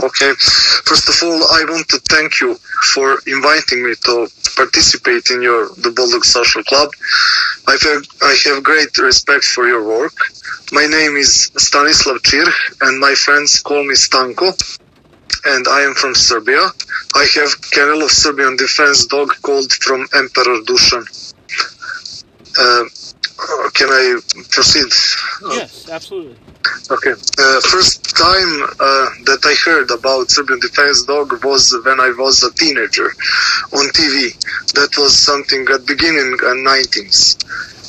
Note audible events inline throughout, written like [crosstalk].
Okay. First of all, I want to thank you for inviting me to participate in your the Bulldog Social Club. I have, I have great respect for your work. My name is Stanislav Čir and my friends call me Stanko and I am from Serbia. I have kennel of Serbian defense dog called from Emperor Dusan. Uh, can I proceed? Yes, absolutely. Okay. Uh, first time uh, that I heard about Serbian Defense Dog was when I was a teenager on TV. That was something at beginning uh, 19th.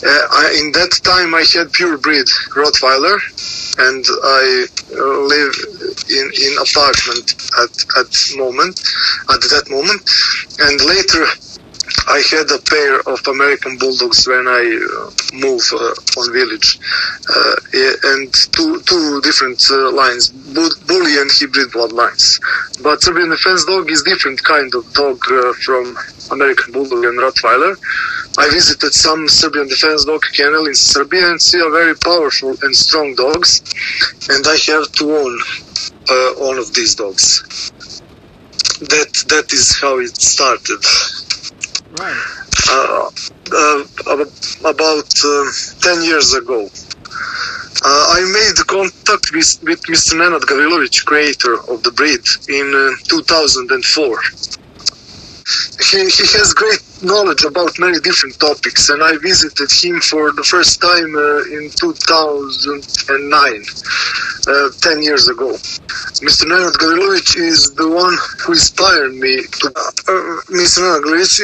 Uh, I, in that time, I had pure breed Rottweiler, and I uh, live in in apartment at at moment at that moment, and later I had a pair of American Bulldogs when I uh, moved uh, on village, uh, and two two different uh, lines, bull- bully and hybrid bloodlines. But Serbian Defense Dog is different kind of dog uh, from American Bulldog and Rottweiler. I visited some Serbian Defense Dog kennel in Serbia and see a very powerful and strong dogs, and I have to own uh, all of these dogs. That that is how it started Uh, uh, about uh, 10 years ago. Uh, I made contact with, with Mr. Nenad Gavrilovic, creator of the breed, in uh, 2004. He, he has great knowledge about many different topics, and I visited him for the first time uh, in 2009, uh, 10 years ago. Mr. Nenad Gavrilovic is the one who inspired me to. Uh, Mr. Nenad Gavrilovic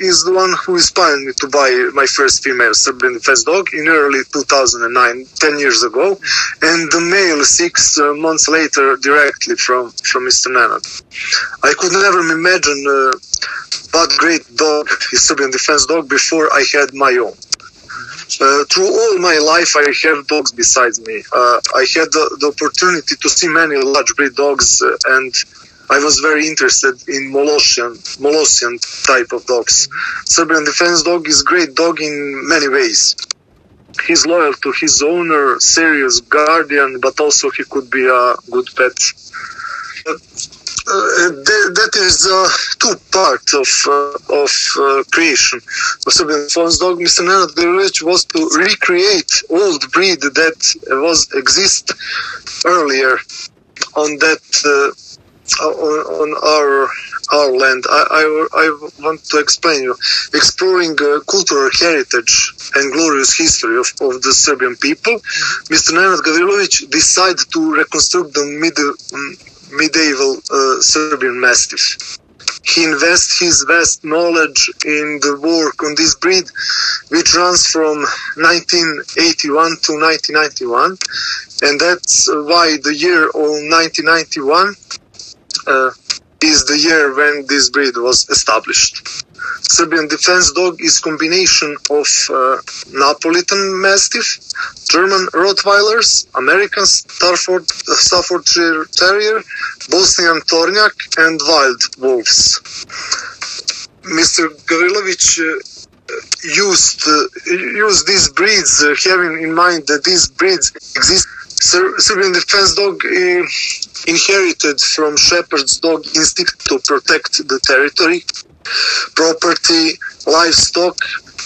is the one who inspired me to buy my first female Serbian Defense dog in early 2009, 10 years ago, and the male six uh, months later directly from, from Mr. Nenad. I could never imagine uh, what great dog is Serbian Defense dog before I had my own. Uh, through all my life, I have dogs besides me. Uh, I had the, the opportunity to see many large breed dogs, uh, and I was very interested in Molossian, Molossian type of dogs. Serbian Defense Dog is great dog in many ways. He's loyal to his owner, serious guardian, but also he could be a good pet. Uh, uh, that, that is uh, two parts of uh, of uh, creation of Serbian Dog. Mr. Nenad Gavrilovic was to recreate old breed that was exist earlier on that uh, on, on our our land. I, I, I want to explain you exploring uh, cultural heritage and glorious history of, of the Serbian people. Mr. Nenad Gavrilovic decided to reconstruct the middle, um, medieval uh, Serbian Mastiff. He invests his vast knowledge in the work on this breed, which runs from 1981 to 1991, and that's why the year of 1991 uh, is the year when this breed was established. Serbian Defense Dog is a combination of uh, Napolitan Mastiff, German Rottweilers, American Stafford, uh, Staffordshire Terrier, Bosnian Tornjak, and Wild Wolves. Mr. Gavrilovic uh, used uh, used these breeds, uh, having in mind that these breeds exist. Ser- Serbian Defense Dog uh, inherited from shepherd's dog instinct to protect the territory, property, livestock.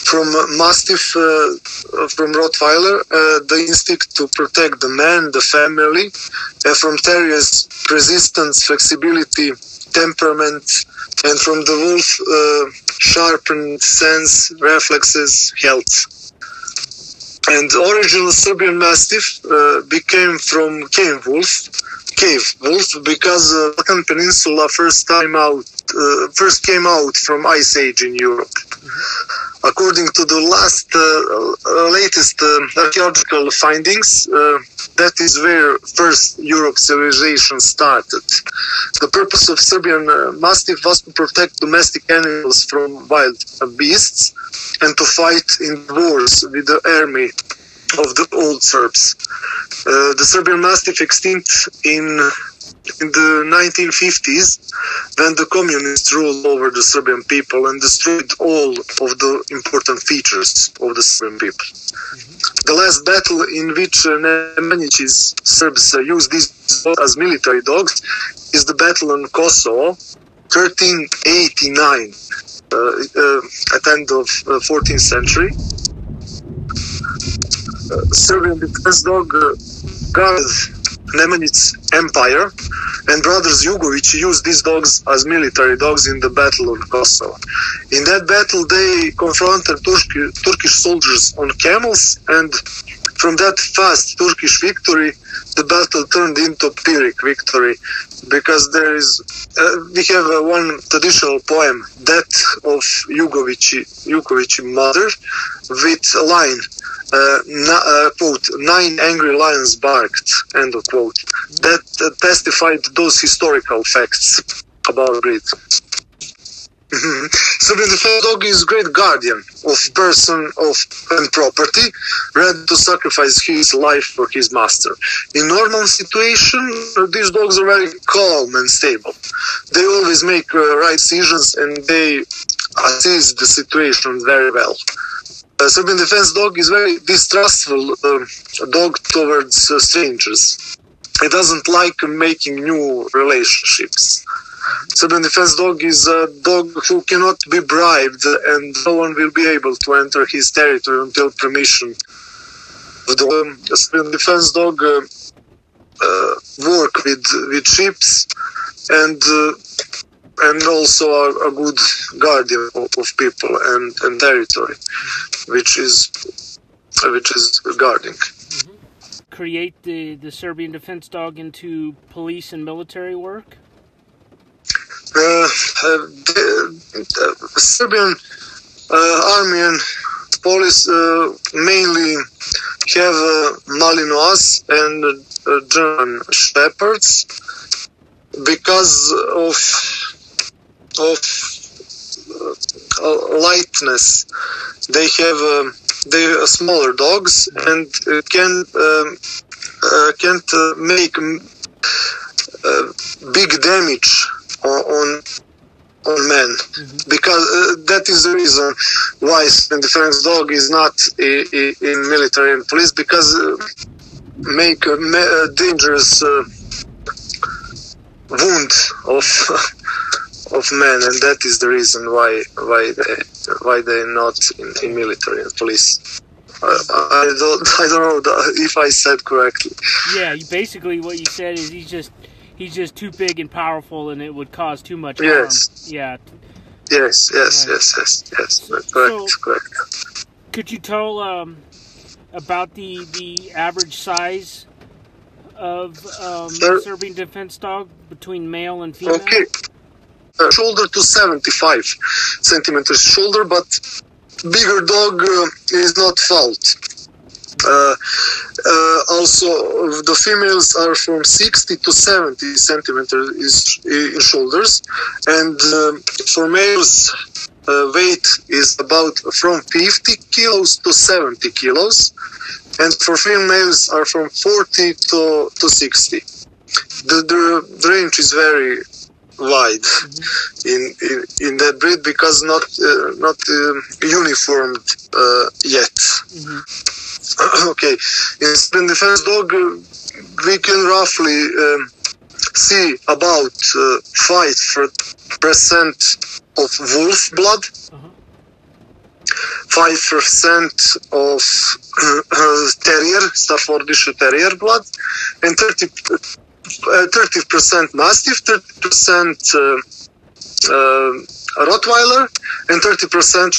From uh, Mastiff, uh, uh, from Rottweiler, uh, the instinct to protect the man, the family, and from Terriers, resistance, flexibility, temperament, and from the wolf, uh, sharpened sense, reflexes, health. And original Serbian Mastiff uh, became from cane wolf, cave wolf because uh, Balkan Peninsula first time out uh, first came out from Ice Age in Europe. According to the last uh, uh, latest uh, archaeological findings, uh, that is where first Europe civilization started. The purpose of Serbian Mastiff was to protect domestic animals from wild beasts and to fight in wars with the army of the old Serbs. The Serbian Mastiff extinct in in the 1950s when the communists ruled over the Serbian people and destroyed all of the important features of the Serbian people. The last battle in which uh, Nemanjić's Serbs uh, used these dogs as military dogs is the battle on Kosovo, 1389, uh, uh, at the end of uh, 14th century. Uh, Serbian defense dog guarded Nemanjić's empire, and brothers Jugovic used these dogs as military dogs in the battle of Kosovo. In that battle, they confronted Turkish soldiers on camels, and from that fast Turkish victory, the battle turned into Pyrrhic victory because there is uh, we have uh, one traditional poem, Death of Jugovic mother, with a line uh, na- uh, quote, nine angry lions barked, end of quote. That uh, testified those historical facts about Great. Mhm. Serbian defense dog is great guardian of person of and property, ready to sacrifice his life for his master. In normal situation, uh, these dogs are very calm and stable. They always make uh, right decisions and they assess the situation very well. Uh, Serbian defense dog is very distrustful um dog towards uh, strangers. It doesn't like making new relationships. Serbian defense dog is a dog who cannot be bribed, and no one will be able to enter his territory until permission. The Serbian defense dog uh, uh, work with with ships and uh, and also are a good guardian of, of people and, and territory, which is which is guarding. Create the, the Serbian defense dog into police and military work? Uh, uh, the, the Serbian uh, army and police uh, mainly have uh, Malinois and uh, German shepherds because of of uh, lightness. They have um, they are smaller dogs and uh, can um, uh, can't uh, make uh, big damage on on, men. Because uh, that is the reason why the defense dog is not i- i- in military and police because uh, make a ma- uh, dangerous uh, wound of [laughs] of men. And that is the reason why why they why they're not in, in military and police. I, I don't [laughs] I don't know if I said correctly. Yeah, basically what you said is he's just he's just too big and powerful, and it would cause too much harm. Yes. Yeah. yes yes Right. yes yes yes correct So- correct Could you tell um, about the the average size of um, Sure. Serbian defense dog between male and female? Okay. Uh, shoulder to 75 centimeters shoulder, but bigger dog uh, is not fault. Uh, uh, also, the females are from 60 to 70 centimeters in shoulders, and um for males, uh, weight is about from 50 kilos to 70 kilos, and for females are from 40 to, to 60 the, the, range is very wide in, in in that breed because not uh, not um, uniformed uh, yet. Mhm. [coughs] okay, in Spain defense dog, uh, we can roughly um, see about uh, five percent of wolf blood, Uh-huh. five percent of uh, [coughs] terrier, Staffordshire Terrier blood, and thirty thirty percent Mastiff, thirty percent uh, uh, Rottweiler, and thirty percent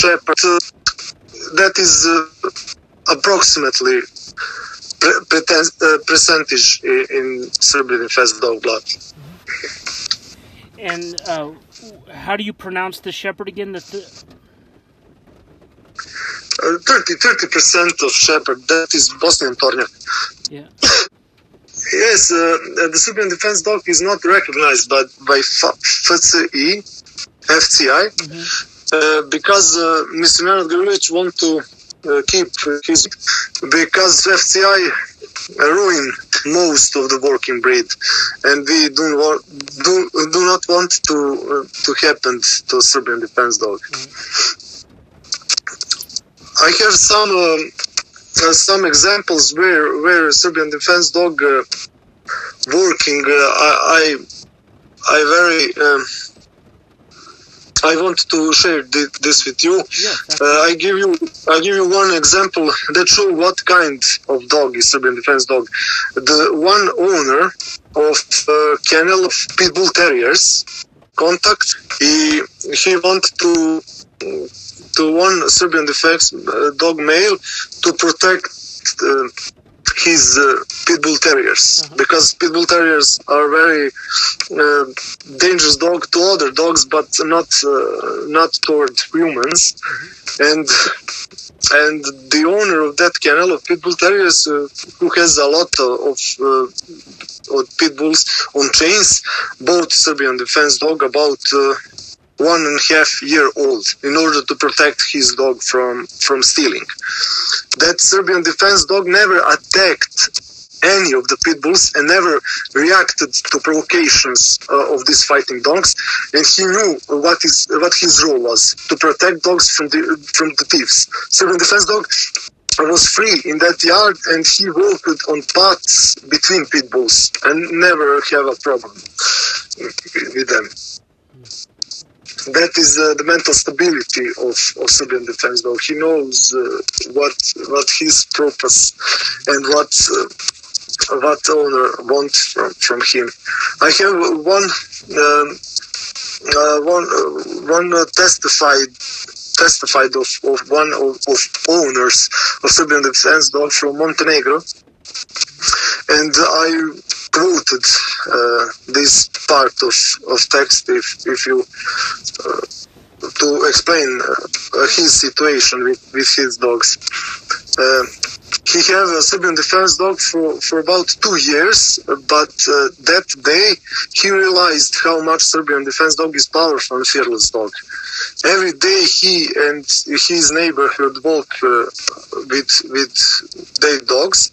Shepherd. Uh, that is uh, approximately pre- uh, percentage in, in Serbian Defense Dog blood. And uh, how do you pronounce the shepherd again? The th- Uh, 30 percent of shepherd. That is Bosnian Tornjak. yeah. [coughs] Yes, uh, the Serbian Defense Dog is not recognized by by FCI, FCI, uh, because uh, Mr. Nenad Gavrilovic want to uh, keep his because FCI ruin most of the working breed, and we do want, do, do not want to uh, to happen to Serbian Defense Dog. I have some um, uh, some examples where where Serbian Defense Dog uh, working. Uh, I, I I very um, I want to share thi- this with you. Yes. Uh, I give you I give you one example that show what kind of dog is Serbian Defense Dog. The one owner of uh, kennel of pit bull terriers contact he he want to to one Serbian Defense uh, Dog male to protect. Uh, his uh, pit bull terriers because pit bull terriers are very uh, dangerous dog to other dogs but not uh, not toward humans. And and the owner of that kennel of pit bull terriers uh, who has a lot of uh, of pit bulls on chains bought serbian defense dog about uh, one and a half year old in order to protect his dog from from stealing. That serbian defense dog never attacked any of the pit bulls and never reacted to provocations uh, of these fighting dogs. And he knew what is what his role was to protect dogs from the from the thieves. Serbian defense dog was free in that yard and he walked on paths between pit bulls and never have a problem with them that is uh, the mental stability of, of Serbian defense dog. He knows uh, what what his purpose and what uh, what owner wants from, from him. I have one um, uh, one uh, one uh, testified testified of, of one of, of owners of Serbian defense dog from Montenegro, and I quoted uh, this part of, of text if, if you uh, to explain uh, his situation with, with his dogs. Uh, he have a Serbian defense dog for, for about two years, but uh, that day he realized how much Serbian defense dog is powerful and fearless dog. Every day he and his neighborhood walk uh, with with their dogs,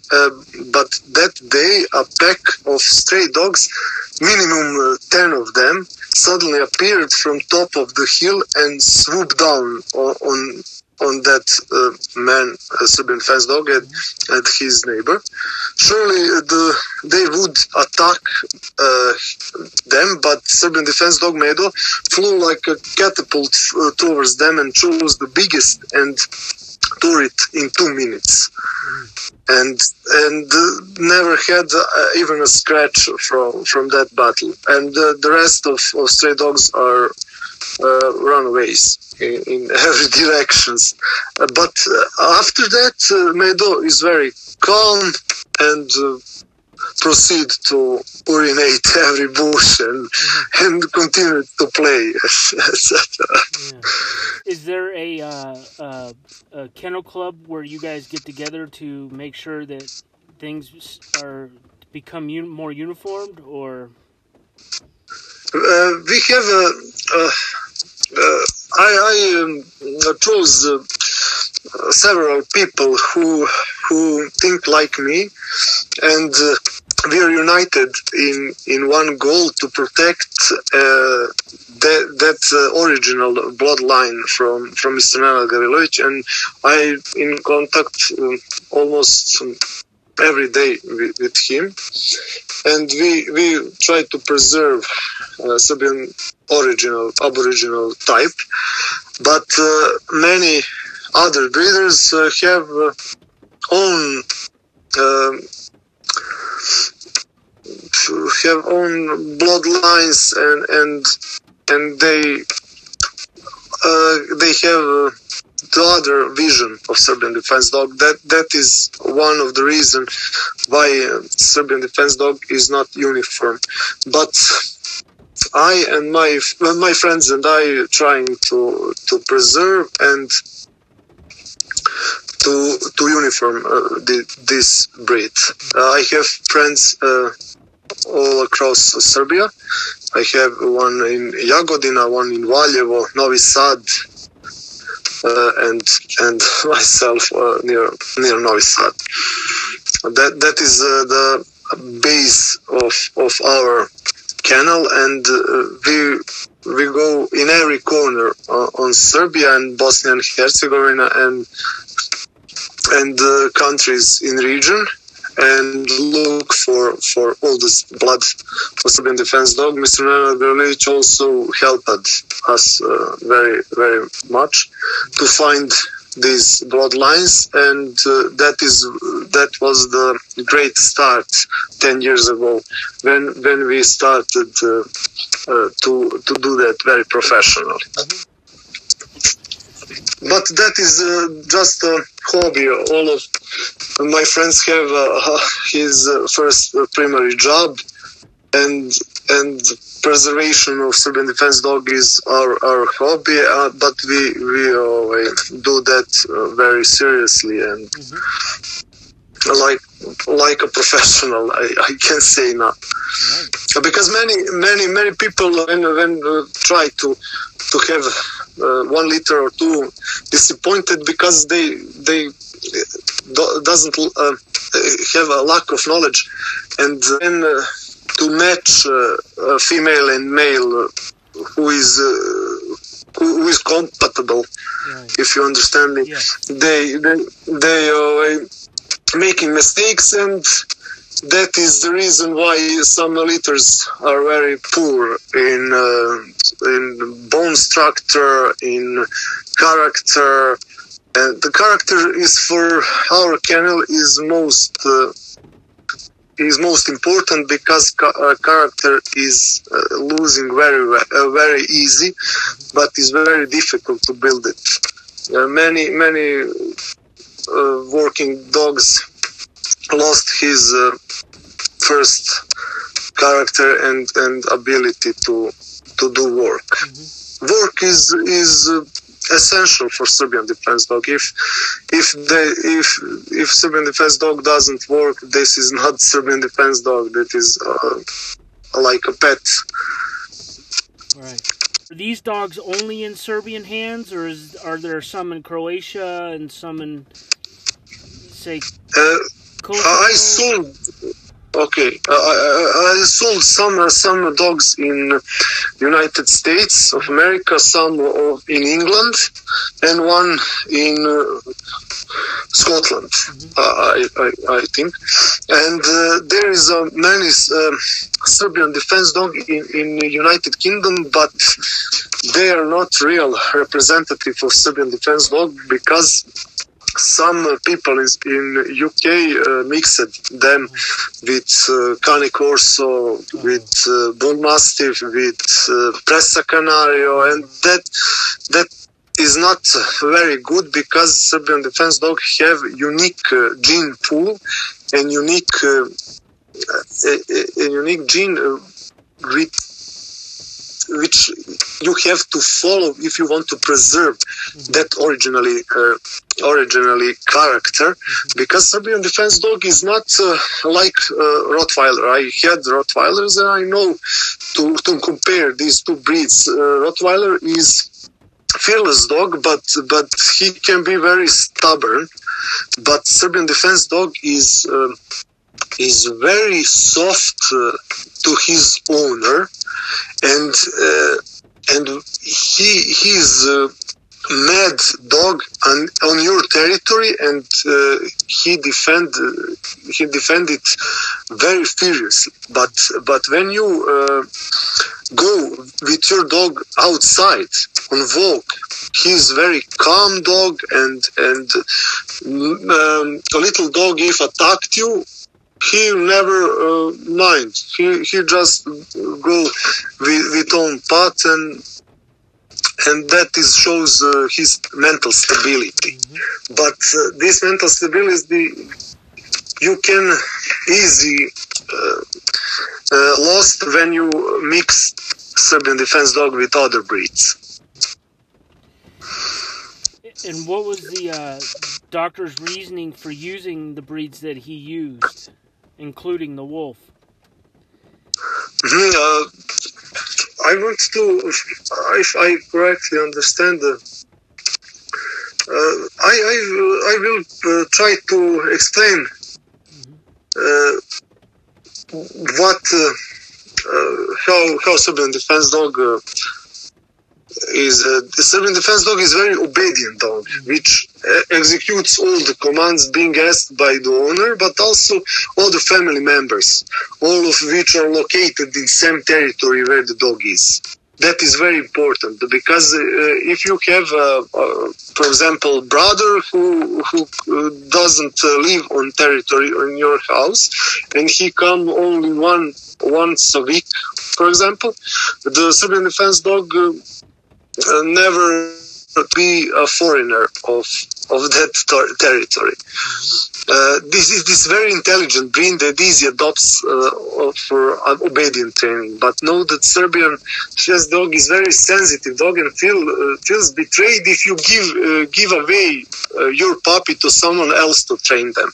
but that day a pack of stray dogs, minimum ten of them, suddenly appeared from top of the hill and swooped down on, on on that uh, man, uh, Serbian fence dog, and, and his neighbor. Surely uh, the they would attack uh, them, but Serbian defense dog Medo flew like a catapult uh, towards them and chose the biggest and tore it in two minutes. And and uh, never had uh, even a scratch from from that battle. And uh, the rest of, of stray dogs are uh, runaways in, in [laughs] every directions. Uh, but uh, after that, uh, Medo is very calm and uh, proceed to urinate [laughs] every bush and and continue to play. [laughs] Yeah. Is there a, uh, uh, a kennel club where you guys get together to make sure that things are become un- more uniformed, or we have. Uh, uh, I, I um, chose uh, several people who who think like me, and uh, we are united in in one goal to protect uh, that that uh, original bloodline from from Mr. Nenad Gavrilovic, and I in contact um, almost um, every day with, with him, and we we try to preserve uh, Serbian original aboriginal type, but uh, many other breeders uh, have uh, own um, have own bloodlines and and and they uh, they have uh, the other vision of Serbian Defense Dog. That that is one of the reason why uh, Serbian Defense Dog is not uniform. But I and my my friends and I trying to to preserve and to to uniform uh, the, this breed. Uh, I have friends uh, all across Serbia. I have one in Jagodina, one in Valjevo, Novi Sad, uh, and and [laughs] myself uh, near near Novi Sad. That that is uh, the base of of our kennel, and we we go in every corner on Serbia and Bosnia and Herzegovina and and uh, countries in region and look for for all this blood for Serbian defense dog. Mr. Nenad also helped us uh, very very much to find these bloodlines, and uh, that is that was the great start ten years ago when when we started uh, uh, to to do that very professionally. But that is uh, just a hobby. All of my friends have uh, [laughs] his uh, first uh, primary job, and and preservation of Serbian defense dog is our, our hobby. Uh, but we we do that uh, very seriously and. Mm-hmm. Like like a professional, I, I can say now, right. because many many many people when when try to to have uh, one liter or two disappointed because they they do, doesn't uh, have a lack of knowledge and then uh, to match uh, a female and male who is uh, who is compatible right. if you understand me they they they are making mistakes and that is the reason why some litters are very poor in uh, in bone structure, in character. And the character is for our kennel is most uh, is most important because ca- uh, character is uh, losing very uh, very easy, but it's very difficult to build it. Many many working dogs lost his uh, first character and, and ability to to do work. Mm-hmm. Work is is uh, essential for Serbian defense dog. If if they if if Serbian defense dog doesn't work, this is not [laughs] Serbian defense dog. That is uh, like a pet. Right. Are these dogs only in Serbian hands, or is, are there some in Croatia and some in, say, uh, I sold. Okay, I, I, I sold some uh, some dogs in United States of America, some in England, and one in uh, Scotland, mm-hmm. I, I, I, think. And uh, there is uh, many uh, Serbian defense dog in, in United Kingdom, but they are not real representative of Serbian defense dog because some people in, in UK uh, mixed them with uh, Cane Corso, with uh, Mastiff, with uh, Presa Canario, and that that is not very good because Serbian defense dog have unique uh, gene pool and unique uh, a, a, unique gene uh, which you have to follow if you want to preserve mm-hmm. that originally uh, originally character mm-hmm. because Serbian defense dog is not uh, like uh, Rottweiler. I had Rottweilers and I know to, to compare these two breeds. Uh, Rottweiler is fearless dog, but but he can be very stubborn. But Serbian defense dog is uh, is very soft uh, to his owner, and uh, and he he's a mad dog on, on your territory, and uh, he defend he defended very furiously. But but when you uh, go with your dog outside on walk, he's very calm dog, and and um, a little dog if attacked you he never uh, mind. He he just go with, with own path and and that is shows uh, his mental stability. Mm-hmm. But uh, this mental stability you can easy uh, uh, lost when you mix Serbian defense dog with other breeds. And what was the uh, doctor's reasoning for using the breeds that he used, including the wolf? Mhm, uh, I want to, if I correctly understand, uh, uh, I, I, I will uh, try to explain uh, what uh, uh, how how Serbian defense dog uh, is. Uh, the Serbian defense dog is very obedient dog, which uh, executes all the commands being asked by the owner, but also all the family members, all of which are located in same territory where the dog is. That is very important because uh, if you have, for example, brother who who uh, doesn't uh, live on territory in your house, and he come only one once a week, for example, the Serbian defense dog uh, never be a foreigner of of that ter- territory. Uh, this is this very intelligent breed that easy adopts uh, for uh, obedient training. But know that Serbian Chess dog is very sensitive dog and feel uh, feels betrayed if you give uh, give away uh, your puppy to someone else to train them.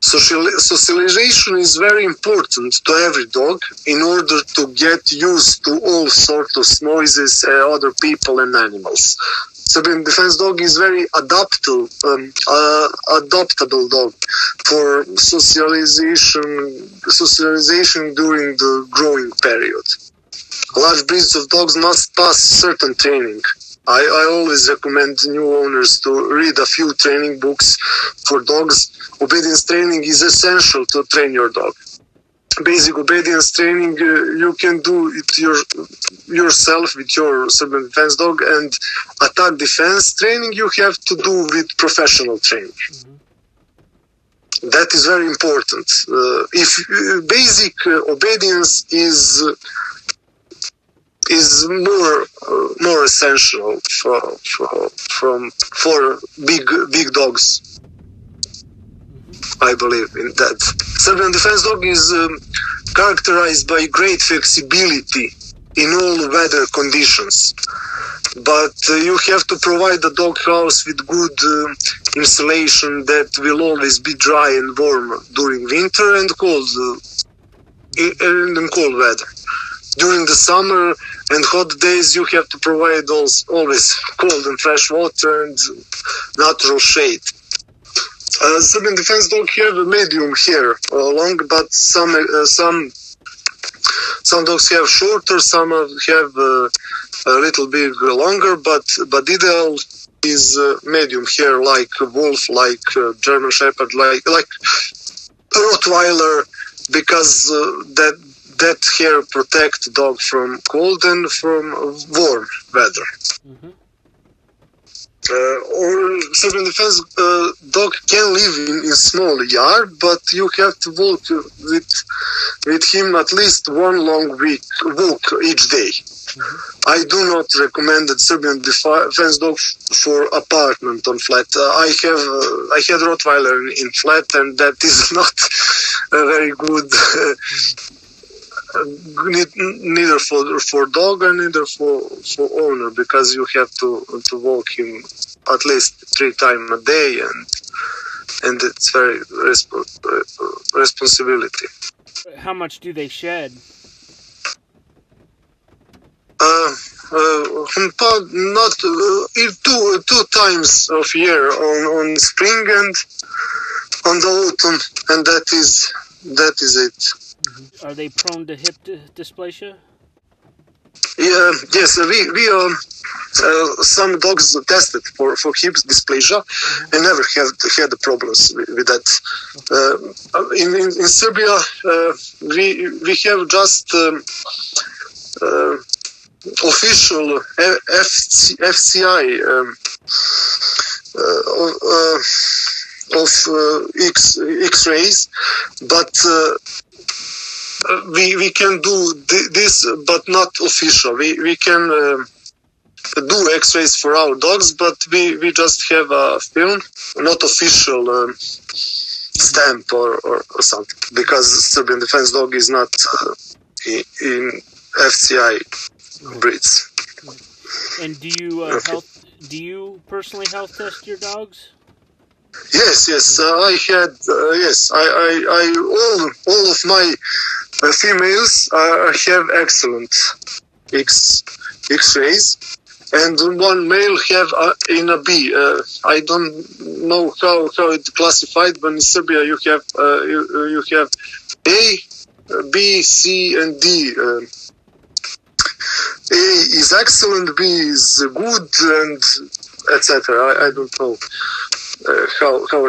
Social, socialization is very important to every dog in order to get used to all sorts of noises, uh, other people and animals. Serbian defense dog is very adaptable, um, uh, adaptable dog for socialization, socialization during the growing period. Large breeds of dogs must pass certain training. I, I always recommend new owners to read a few training books for dogs. Obedience training is essential to train your dog. Basic obedience training uh, you can do it your, yourself with your Serbian defense dog, and attack defense training you have to do with professional training. That is very important. Uh, if uh, basic uh, obedience is is more uh, more essential for, for from for big big dogs. I believe in that. Serbian defense dog is um, characterized by great flexibility in all weather conditions. But uh, you have to provide the dog house with good uh, insulation that will always be dry and warm during winter and cold uh, in, in cold weather. During the summer and hot days, you have to provide always cold and fresh water and natural shade. Uh, Serbian defense dog have a medium hair uh, long, but some uh, some some dogs have shorter, some have uh, a little bit longer, but but ideal is uh, medium hair, like wolf, like uh, German Shepherd, like like Rottweiler, because that that hair protect dog from cold and from warm weather. Mm-hmm. Uh, or Serbian defense uh, dog can live in, in small yard, but you have to walk with with him at least one long week walk each day. Mm-hmm. I do not recommend that Serbian defense dog for apartment on flat. Uh, I have I had Rottweiler in, in, flat, and that is [laughs] not a very good. Neither for for dog and neither for for owner because you have to to walk him at least three times a day and and it's very resp- responsibility. How much do they shed? Uh, uh, not uh, two two times of year on on spring and on the autumn, and that is that is it. Are they prone to hip dysplasia? Yeah, yes, we we um, uh, some dogs tested for for hip dysplasia Mm-hmm. and never had had the problems with, with that. Uh, in, in in Serbia, uh, we we have just um, uh, official FC, FCI um, uh, of uh, X X rays, but we we can do th- this, but not official. We we can uh, do X-rays for our dogs, but we, we just have a film, not official um, stamp or, or, or, something, because Serbian Defense Dog is not uh, in, in, FCI breeds. And do you uh, health? Do you personally health test your dogs? Yes, yes. Uh, I had uh, yes. I, I, I all all of my uh, females uh, have excellent X X-rays, and one male have uh, in a B. Uh, I don't know how how it classified, but in Serbia you have you, you have A, B, C, and D. A is excellent, B is good, and etc. I, I don't know uh, how how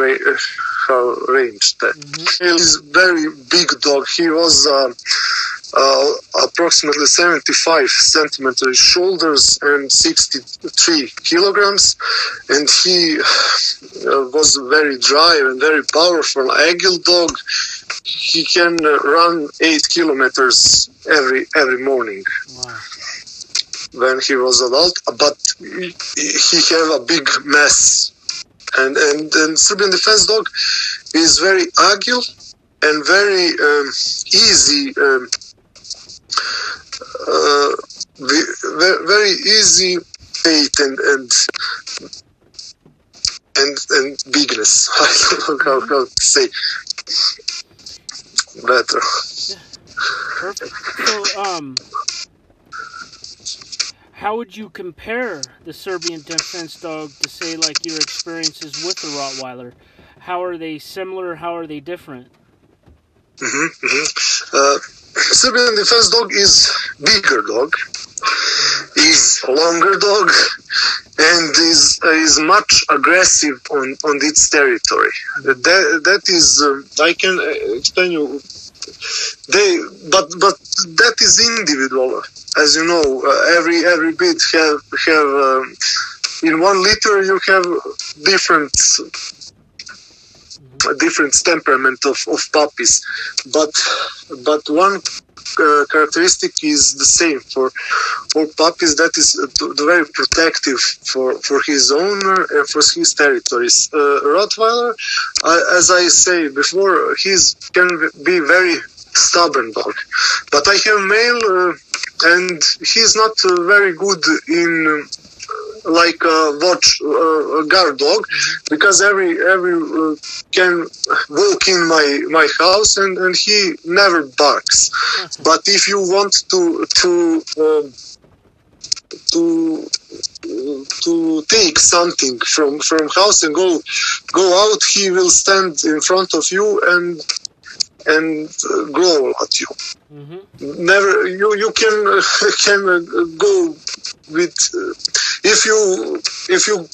how ranged that. Mm-hmm. He's very big dog. He was uh, uh, approximately 75 centimeters shoulders and 63 kilograms, and he uh, was very dry and very powerful. Agile dog. He can uh, run eight kilometers every every morning. Wow when he was adult, but he, he have a big mass and and, and Serbian defense dog is very agile and very um, easy, um, uh, very easy fate and and and and bigness. [laughs] I don't know how, how to say better. Perfect. So, um, how would you compare the Serbian defense dog to say like your experiences with the Rottweiler? How are they similar? How are they different? Mm-hmm, mm-hmm. Uh, Serbian defense dog is bigger dog, is longer dog, and is uh, is much aggressive on on its territory. That that is uh, I can explain you. They but but that is individual as you know, uh, every every bit have have um, in one liter you have different different temperament of, of puppies, but but one uh, characteristic is the same for for puppies. That is uh, very protective for for his owner and for his territories. Uh, Rottweiler, as I say before, he's can be very stubborn dog, but I have male uh, and he's not uh, very good in uh, like a watch uh, a guard dog mm-hmm. because every every uh, can walk in my my house and and he never barks mm-hmm. but if you want to to um, to to take something from from house and go go out he will stand in front of you and and uh, growl at you. Mm-hmm. Never, you you can uh, [laughs] can uh, go with if you if you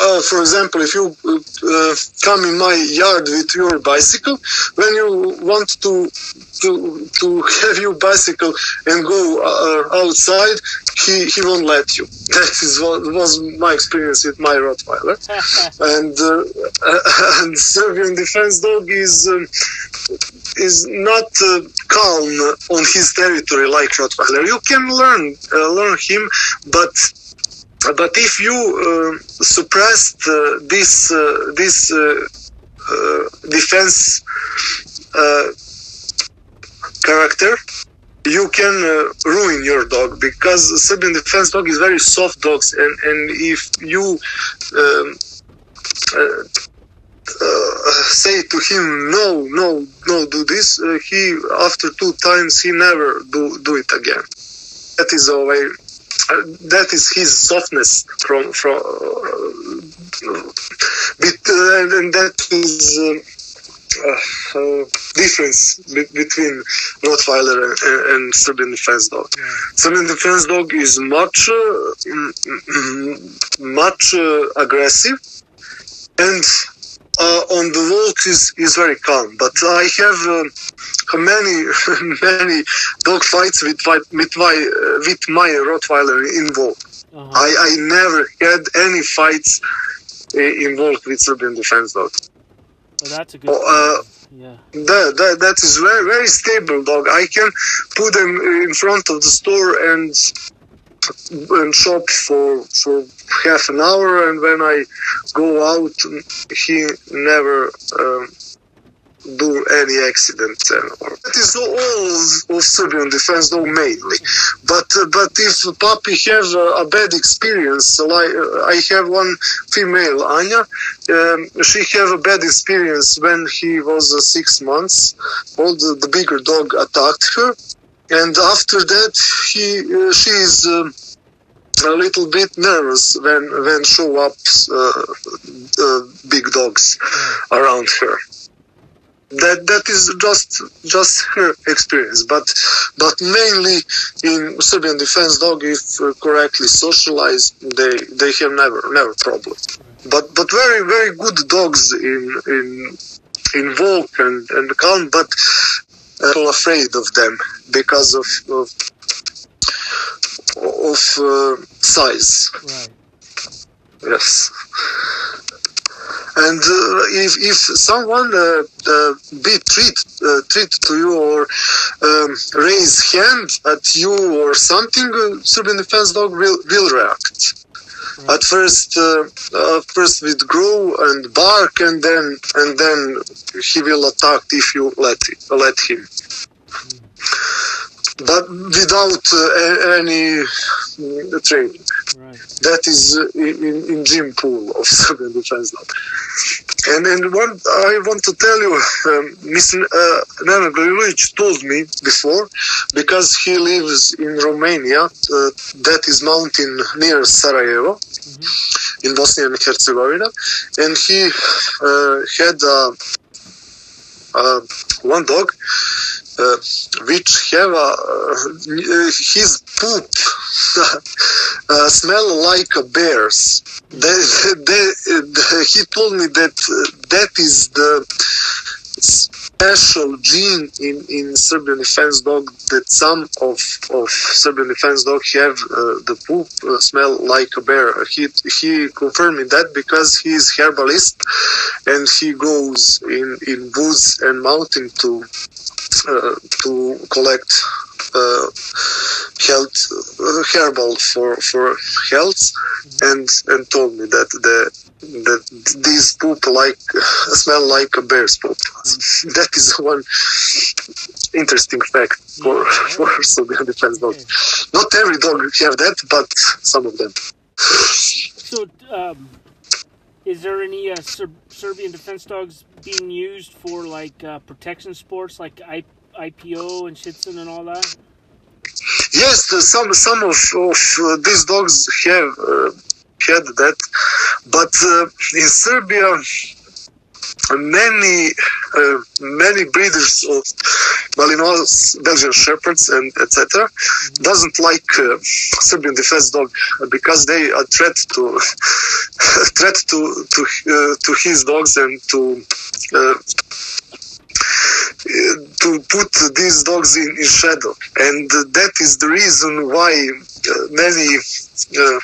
uh, for example, if you uh, come in my yard with your bicycle, when you want to to to have your bicycle and go uh, outside, he he won't let you. [laughs] That is what was my experience with my Rottweiler, [laughs] and uh, [laughs] and Serbian defense dog is um, is not uh, calm on his territory like Rottweiler. You can learn uh, learn him, but but if you uh, suppress uh, this uh, this defense character, you can uh, ruin your dog because Serbian defense dog is very soft dogs, and and if you um, uh, uh, say to him no, no, no, do this, he after two times he never do do it again. That is uh, that is his softness from from uh, bit, uh, and that is uh, uh, difference be- between Rottweiler and, and Serbian defense dog. Yeah. Serbian defense dog is much much aggressive and uh, on the walk is, is very calm. But I have uh, many [laughs] many dog fights with my with my, uh, with my Rottweiler involved. Uh-huh. I, I never had any fights uh, involved with Serbian defense dog. Well, that's a good. Uh, yeah. That, that, that is very very stable dog. I can put them in front of the store and and shop for for half an hour, and when I go out, he never. Um, do any accidents anymore. That is all of Serbian defense, though mainly. But uh, but if puppy have a, bad experience, like uh, I have one female Anya, um, she have a bad experience when he was uh, six months old. The, bigger dog attacked her, and after that he uh, she is. Um, a little bit nervous when when show up uh, uh, big dogs around her that that is just just her experience but but mainly in serbian defense dog if uh, correctly socialized they they have never never problem but but very very good dogs in in in walk and and calm but uh, afraid of them because of of, of uh, size. Right. Yes. And uh, if, if someone uh, uh, be treat treat to you or um, raise hand at you or something, Serbian defense dog will will react. At first, uh, first with grow and bark, and then and then he will attack if you let it, let him. But without uh, any mm, training. Right. That is uh, in, in gene pool of [laughs] Serbian defense. And and one I want to tell you, um, Mr. Uh, Nenad told me before, because he lives in Romanija, uh, that is mountain near Sarajevo, mm-hmm. in Bosnia and Herzegovina, and he uh, had uh, one dog uh, which have a, uh, his poop [laughs] uh, smell like a bear's. They, they, they, he told me that that is the special gene in, in Serbian defense dog that some of, of Serbian defense dog have uh, the poop uh, smell like a bear. He he confirmed me that because he is herbalist and he goes in in woods and mountain to uh, to collect uh, health uh, herbal for for health and and told me that the that these poop like [laughs] smell like a bear's poop. [laughs] that is one interesting fact for [laughs] for Serbian defense dog. Not every dog have that, but some of them. So, um, is there any uh, Ser- Serbian defense dogs being used for like uh, protection sports, like I- IPO and Schutzhund and all that? Yes, some some of, of these dogs have uh, had that, but uh, in Serbia, many uh, many breeders of Malinois, Belgian Shepherds, and etc. Doesn't like uh, Serbian defense dog because they are threat to [laughs] threat to to uh, to his dogs and to uh, to put these dogs in, in shadow. And that is the reason why uh, many uh,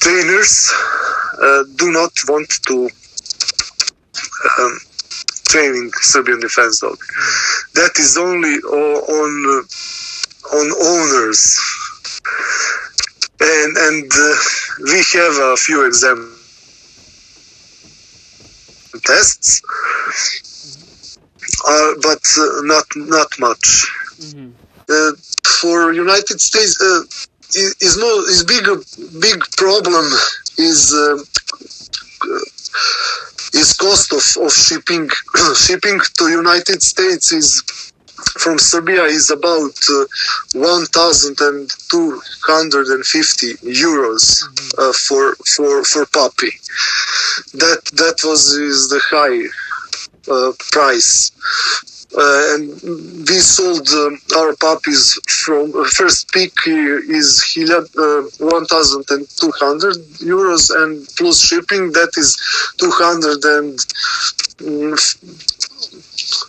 trainers uh, do not want to um, training Serbian defense dog. That is only on on owners, and and uh, we have a few exam tests, uh, but uh, not not much. Mm-hmm. Uh, for United States, uh, is no is big big problem is uh, is cost of, of shipping [coughs] shipping to United States is from Serbia is about uh, 1,250 euros mm-hmm. uh, for for for puppy. That that was is the high price. Uh, and we sold uh, our puppies from uh, first peak is uh, 1,200 euros and plus shipping that is 200 and mm,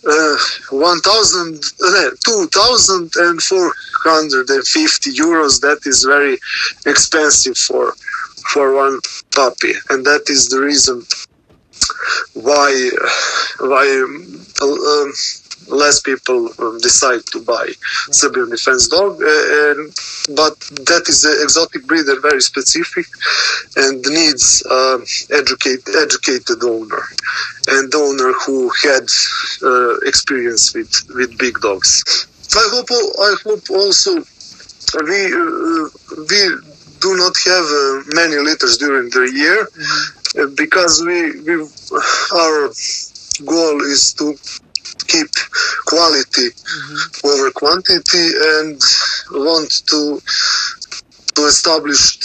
uh, 1,000, uh, 2,450 euros. That is very expensive for for one puppy, and that is the reason why why um, less people um, decide to buy Serbian defense dog. Uh, and, but that is an exotic breed, very specific and needs uh, educate, educated owner and owner who had uh, experience with, with big dogs. I hope, I hope also we, uh, we do not have uh, many liters during the year uh, because we, we our goal is to keep quality over quantity and want to to establish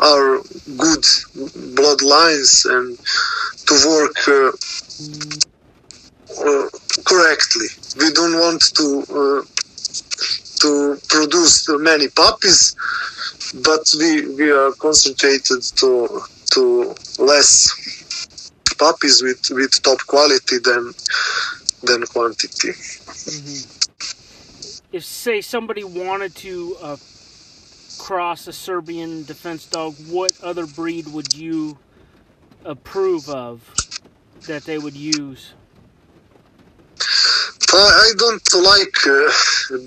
our good bloodlines and to work uh, uh, correctly. We don't want to uh, to produce many puppies, but we we are concentrated to to less puppies with with top quality than than quantity. If say somebody wanted to uh, cross a Serbian defense dog, what other breed would you approve of that they would use? I I don't like uh,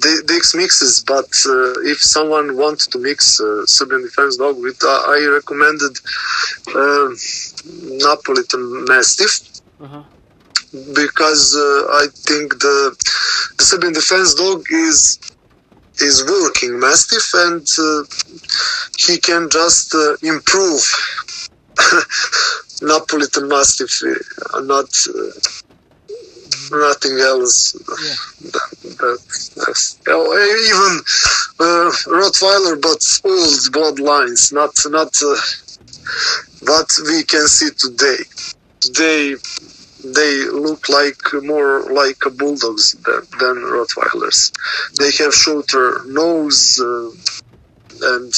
the, the mixes, but uh, if someone wants to mix uh, Serbian defense dog with, uh, I recommended uh, Napolitan Mastiff Uh-huh. because uh, I think the, the Serbian defense dog is is working Mastiff and uh, he can just uh, improve [laughs] Napolitan Mastiff, uh, not uh, nothing else. Yeah. That, even uh, Rottweiler, but old bloodlines, not not uh, what we can see today. Today they look like more like a bulldogs than, than Rottweilers. They have shorter nose uh, and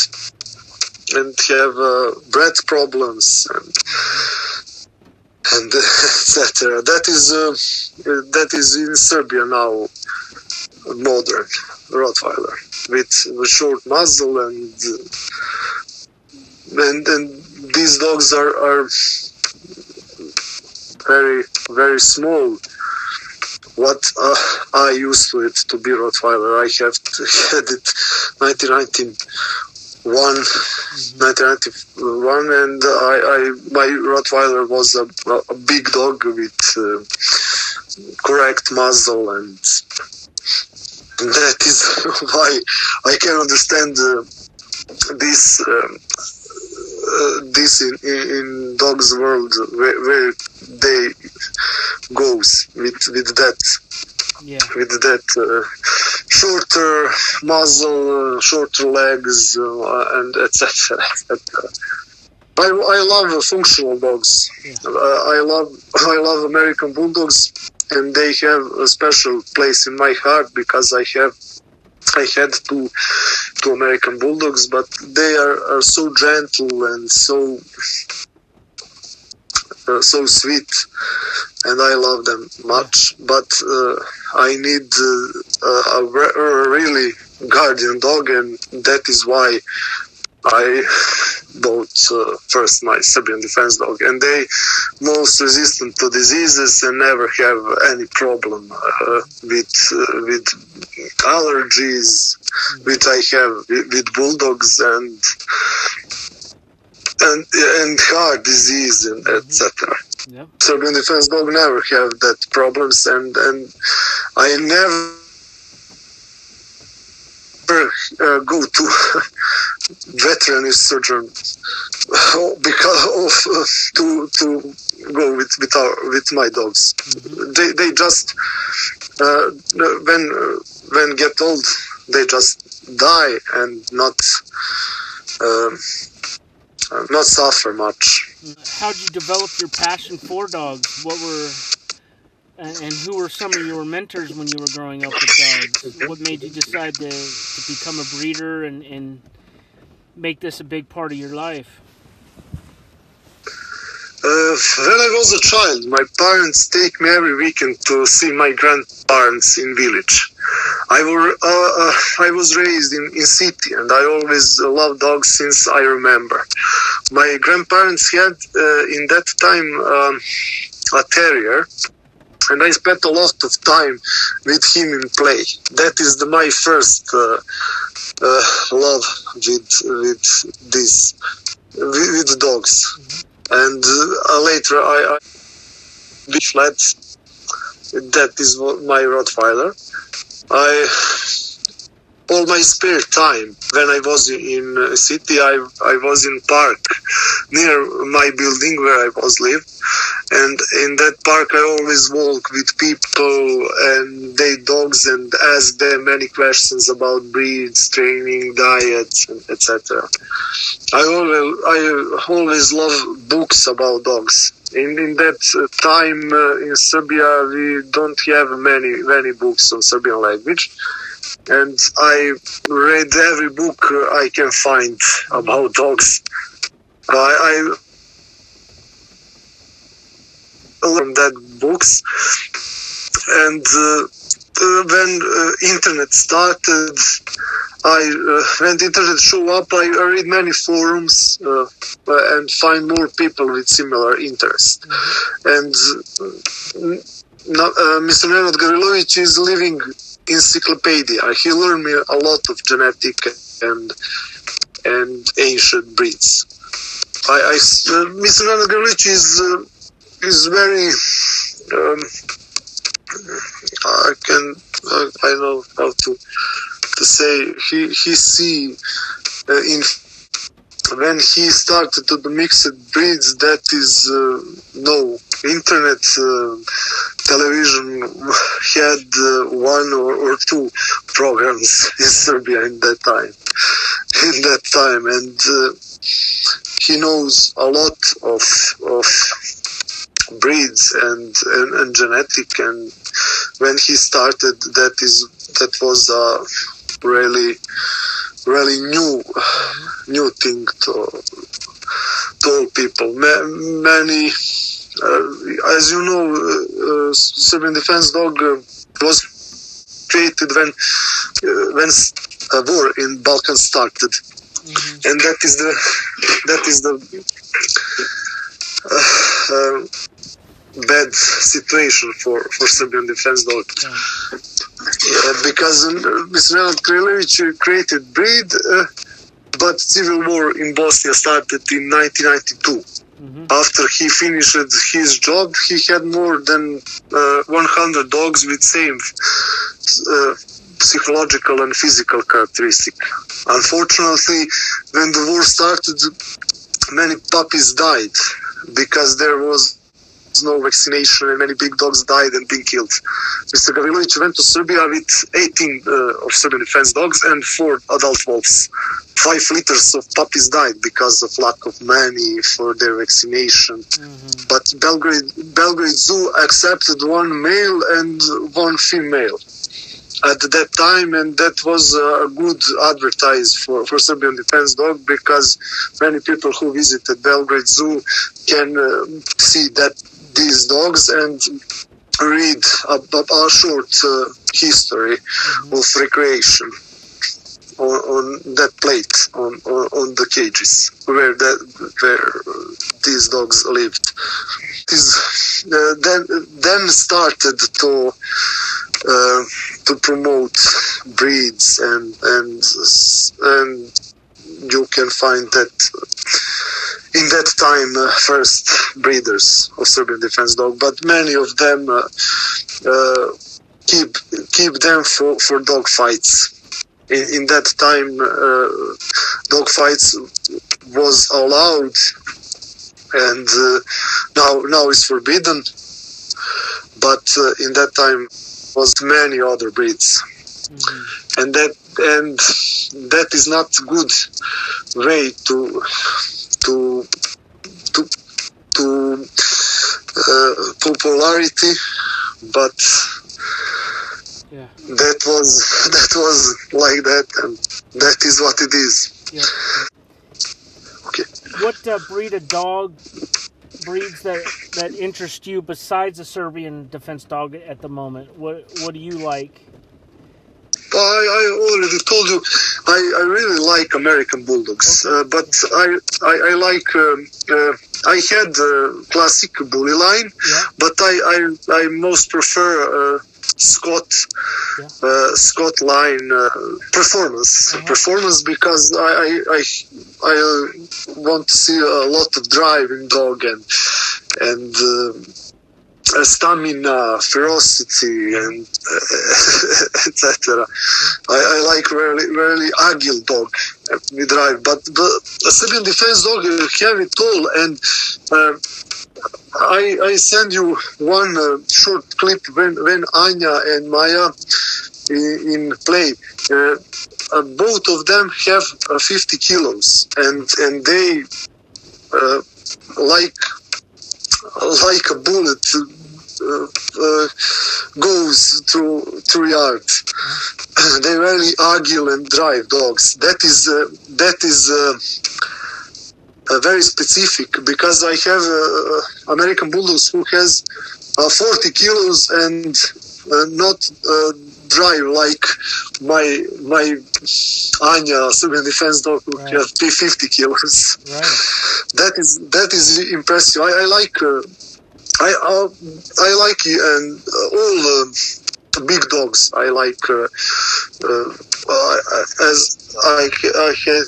and have uh, breath problems and and [laughs] etc. That is uh, that is in Serbia now modern Rottweiler with short muzzle and and and these dogs are are very very small. What uh, I used to it to be Rottweiler, I have [laughs] had it 1991, 1991, and I, I my Rottweiler was a, a big dog with uh, correct muzzle, and [laughs] that is [laughs] why I can understand uh, this. Um, uh, this in, in, in dogs world where, where they goes with with that Yeah. with that uh, shorter muzzle, uh, shorter legs, uh, and etc. etc. I, I love uh, functional dogs. Yeah. Uh, I love [laughs] I love American bulldogs, and they have a special place in my heart because I have I had two two American bulldogs, but they are, are so gentle and so uh, so sweet, and I love them much. But uh, I need uh, a, re- a really guardian dog, and that is why I [laughs] bought uh, first my Serbian defense dog, and they most resistant to diseases and never have any problem uh, with uh, with allergies, which I have with, with bulldogs and and and heart disease and etc. Yep. Serbian defense dog never have that problems, and and I never uh, go to [laughs] veterinary surgeon [laughs] because of uh, to to go with with our with my dogs. They they just uh, when uh, when get old they just die and not um, uh, not suffer much. How'd you develop your passion for dogs? What were and, and who were some of your mentors when you were growing up with dogs? What made you decide to, to become a breeder and, and make this a big part of your life? Uh, when I was a child, my parents take me every weekend to see my grandparents in village. I were uh, uh, I was raised in, in city, and I always loved dogs since I remember. My grandparents had uh, in that time um, a terrier and I spent a lot of time with him in play. That is the, my first uh, uh, love with with this with, with dogs, and uh, later I, I flat. That is my Rottweiler. I all my spare time when I was in city, I, I was in park near my building where I was live, and in that park I always walk with people and their dogs and ask them many questions about breeds, training, diets, etc. I always I always love books about dogs. In, in that time uh, in Serbia, we don't have many many books on Serbian language and I read every book I can find about dogs. I, I learned that books, and uh, uh, when uh, internet started, I uh, when the internet show up, I, read many forums uh, and find more people with similar interest. Mm-hmm. And uh, Mr. Nenad Gavrilovic is living encyclopedia. He learned me a lot of genetic and and ancient breeds. I, I uh, Mr. Nanagaric is uh, is very. Um, I can uh, I know how to to say he he see uh, in when he started to the mixed breeds that is uh, no internet uh, television [laughs] had uh, one or, or, two programs in Serbia in that time [laughs] in that time and uh, he knows a lot of of breeds and, and, and genetic and when he started that is that was a really really new new thing to to all people many uh, as you know, uh, uh, Serbian Defense Dog was created when when a war in Balkans started, mm-hmm. and that is the that is the uh, uh, bad situation for for Serbian defense dog. Yeah. because Mr. Gavrilovic created breed, uh, but civil war in Bosnia started in 1992. Mm-hmm. After he finished his job, he had more than uh, 100 dogs with same uh, psychological and physical characteristic. Unfortunately, when the war started, many puppies died because there was no vaccination and many big dogs died and been killed. Mr. Gavrilovic went to Serbia with 18 uh, of Serbian defense dogs and four adult wolves. Five liters of puppies died because of lack of money for their vaccination. Mm-hmm. But Belgrade, Belgrade Zoo accepted one male and one female at that time, and that was a good advertise for, for Serbian Defense Dog because many people who visited Belgrade Zoo can uh, see that these dogs and read a, a short uh, history mm-hmm. of recreation on, on that plate on, on, on, the cages where that where these dogs lived. This uh, then then started to uh, to promote breeds and and and you can find that in that time uh, first breeders of Serbian defense dog, but many of them uh, uh, keep keep them for, for dog fights. In, in that time, uh, dog fights was allowed, and uh, now now it's forbidden. But uh, in that time, was many other breeds, mm-hmm. and that and that is not good way to to to to uh, popularity, but yeah. that was [laughs] that was like that, and that is what it is. Yeah. Okay. What uh, breed of dog breeds that that interest you besides the Serbian defense dog at the moment? What what do you like? I, I already told you I, I really like American Bulldogs, okay. uh, but I I, I like um, uh, I had the classic bully line, Yeah. but I I, I most prefer uh, Scott Yeah. uh, Scott line uh, performance Uh-huh. performance because I I I, I uh, want to see a lot of drive in dog and and. Uh, uh, stamina, ferocity, and [laughs] uh, etc. I, I like really, really agile dog we drive, but the Serbian defense dog uh, have it all, and uh, I I send you one uh, short clip when when Anya and Maya in, in play. Uh, uh, both of them have uh, 50 kilos, and and they like like a bullet goes through through yard. [clears throat] they really agile and drive dogs. That is uh, that is. Uh, uh, very specific because I have uh, American Bulldogs who has uh, 40 kilos and uh, not uh, drive like my my Anya Serbian defense dog who Right. has 50 kilos Right. [laughs] that is that is impressive. I, I like uh, I uh, I like you and all uh, big dogs. I like uh, uh, uh, as I I had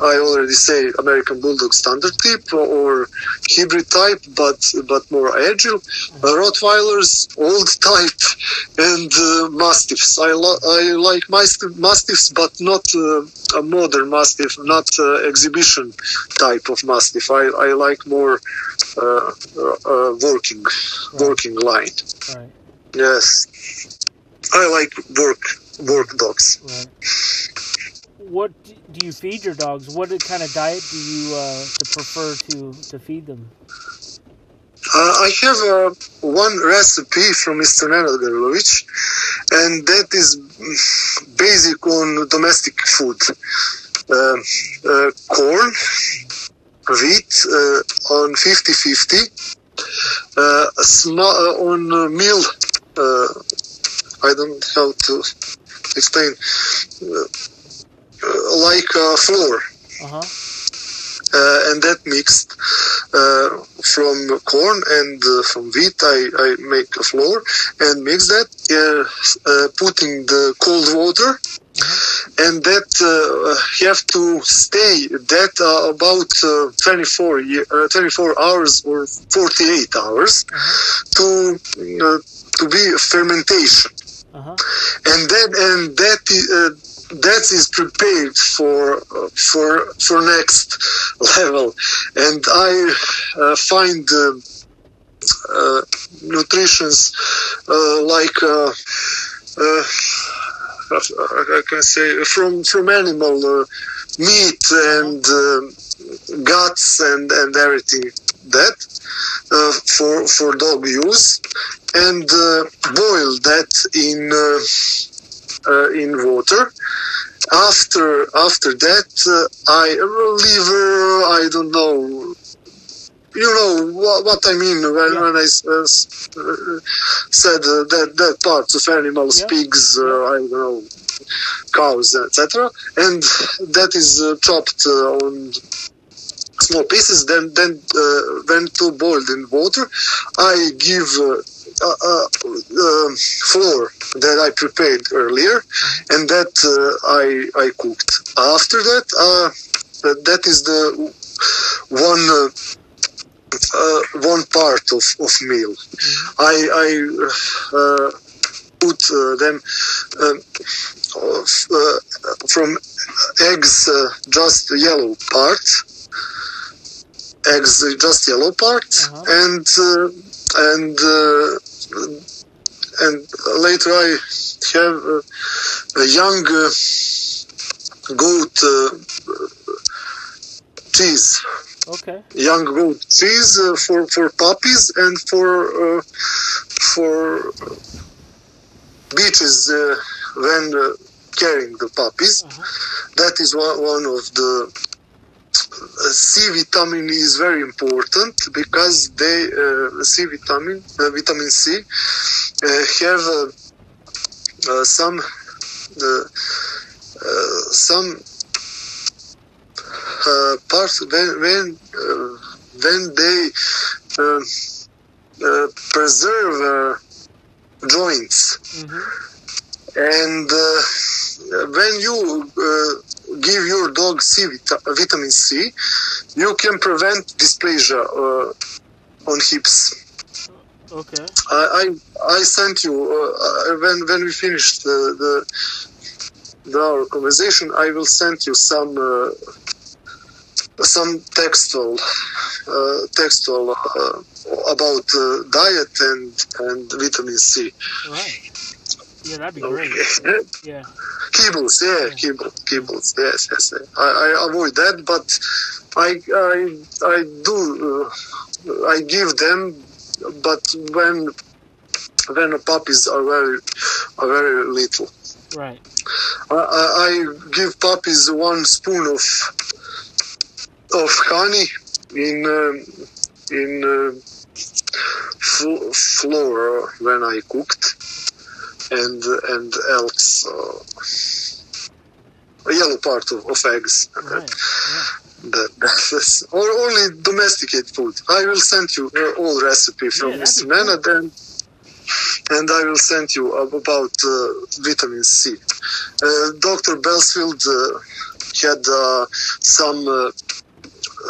I already say American Bulldog standard type or hybrid type, but but more agile. Uh, Rottweilers, old type, [laughs] and uh, Mastiffs. I lo- I like Mastiff- Mastiffs, but not uh, a modern Mastiff, not uh, exhibition type of Mastiff. I, I like more uh, uh, uh, working working line. Right. Yes, I like work work dogs. Right. What do you feed your dogs? What kind of diet do you uh, to prefer to, to feed them? Uh, I have uh, one recipe from Mr. Nenad Gavrilovic, and that is basic on domestic food. Uh, uh, corn, wheat uh, on 50-50, uh, sma- uh, on uh, meal, uh, I don't know how to explain, uh, like uh, flour. Uh huh. uh, and that mixed uh, from corn and uh, from wheat. I, I make a flour and mix that, uh, uh, putting the cold water, and that uh, have to stay that uh, about uh, 24, ye- uh, 24 hours or 48 hours to uh, to be fermentation Uh huh. and then and that uh, that is prepared for uh, for for next [laughs] level and i uh, find uh, uh, nutritions uh, like I can say from from animal meat and guts and and everything that uh, for for dog use and uh, boil that in uh, uh, in water. After after that, uh, I liver. I don't know. You know what, what I mean when, Yeah. when I uh, uh, said uh, that that parts of animals, Yeah. pigs, uh, I don't know, cows, etc. And that is uh, chopped uh, on small pieces. Then then uh, when to boil in water, I give uh, uh, uh, um flour that I prepared earlier, and that uh, I I cooked. After that, uh, that, is the one. Uh, one part of, of meal. I, I uh, put uh, them um, of, uh, from eggs uh, just the yellow part, eggs just yellow part, Uh-huh. and uh, and uh, and later I have uh, a young uh, goat uh, cheese Okay. young goat cheese uh, for for puppies and for uh, for beaches uh, when uh, carrying the puppies. Uh-huh. That is one, one of the C vitamin is very important because they uh, C vitamin uh, vitamin C uh, have some some uh, parts when when uh, when they uh, uh, preserve uh, joints. Hmm and uh, when you uh, give your dog C vita- vitamin C, you can prevent dysplasia uh, on hips. Okay. I I, I sent you uh, when when we finished the, the, the our conversation. I will send you some uh, some textual uh, textual uh, about uh, diet and and vitamin C. Right. Yeah, that'd be great. Yeah. Kibbles, yeah, kibble, kibbles, yes, yes. yes. I, I avoid that, but I, I, I do, uh, I give them, but when, when the puppies are very, are very little. Right. I, I, I give puppies one spoon of, of honey in, um, in uh, fl- flour when I cooked, and and else uh, a yellow part of, of eggs. Right. Yeah. That, [laughs] that is, or only domesticated food. I will send you uh, all recipe from Yeah, Mr. be Nana then, and I will send you about uh, vitamin C. Uh, Dr. Belfield uh, had uh, some uh,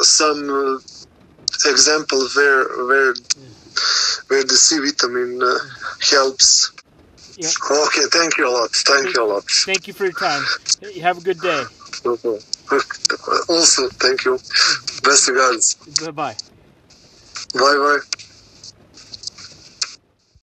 some uh, example where where where the C vitamin uh, helps. Yep. Okay, thank you a lot. Thank you a lot. Thank you for your time. You Have a good day. Also, thank you. Best regards. Bye bye. Bye bye.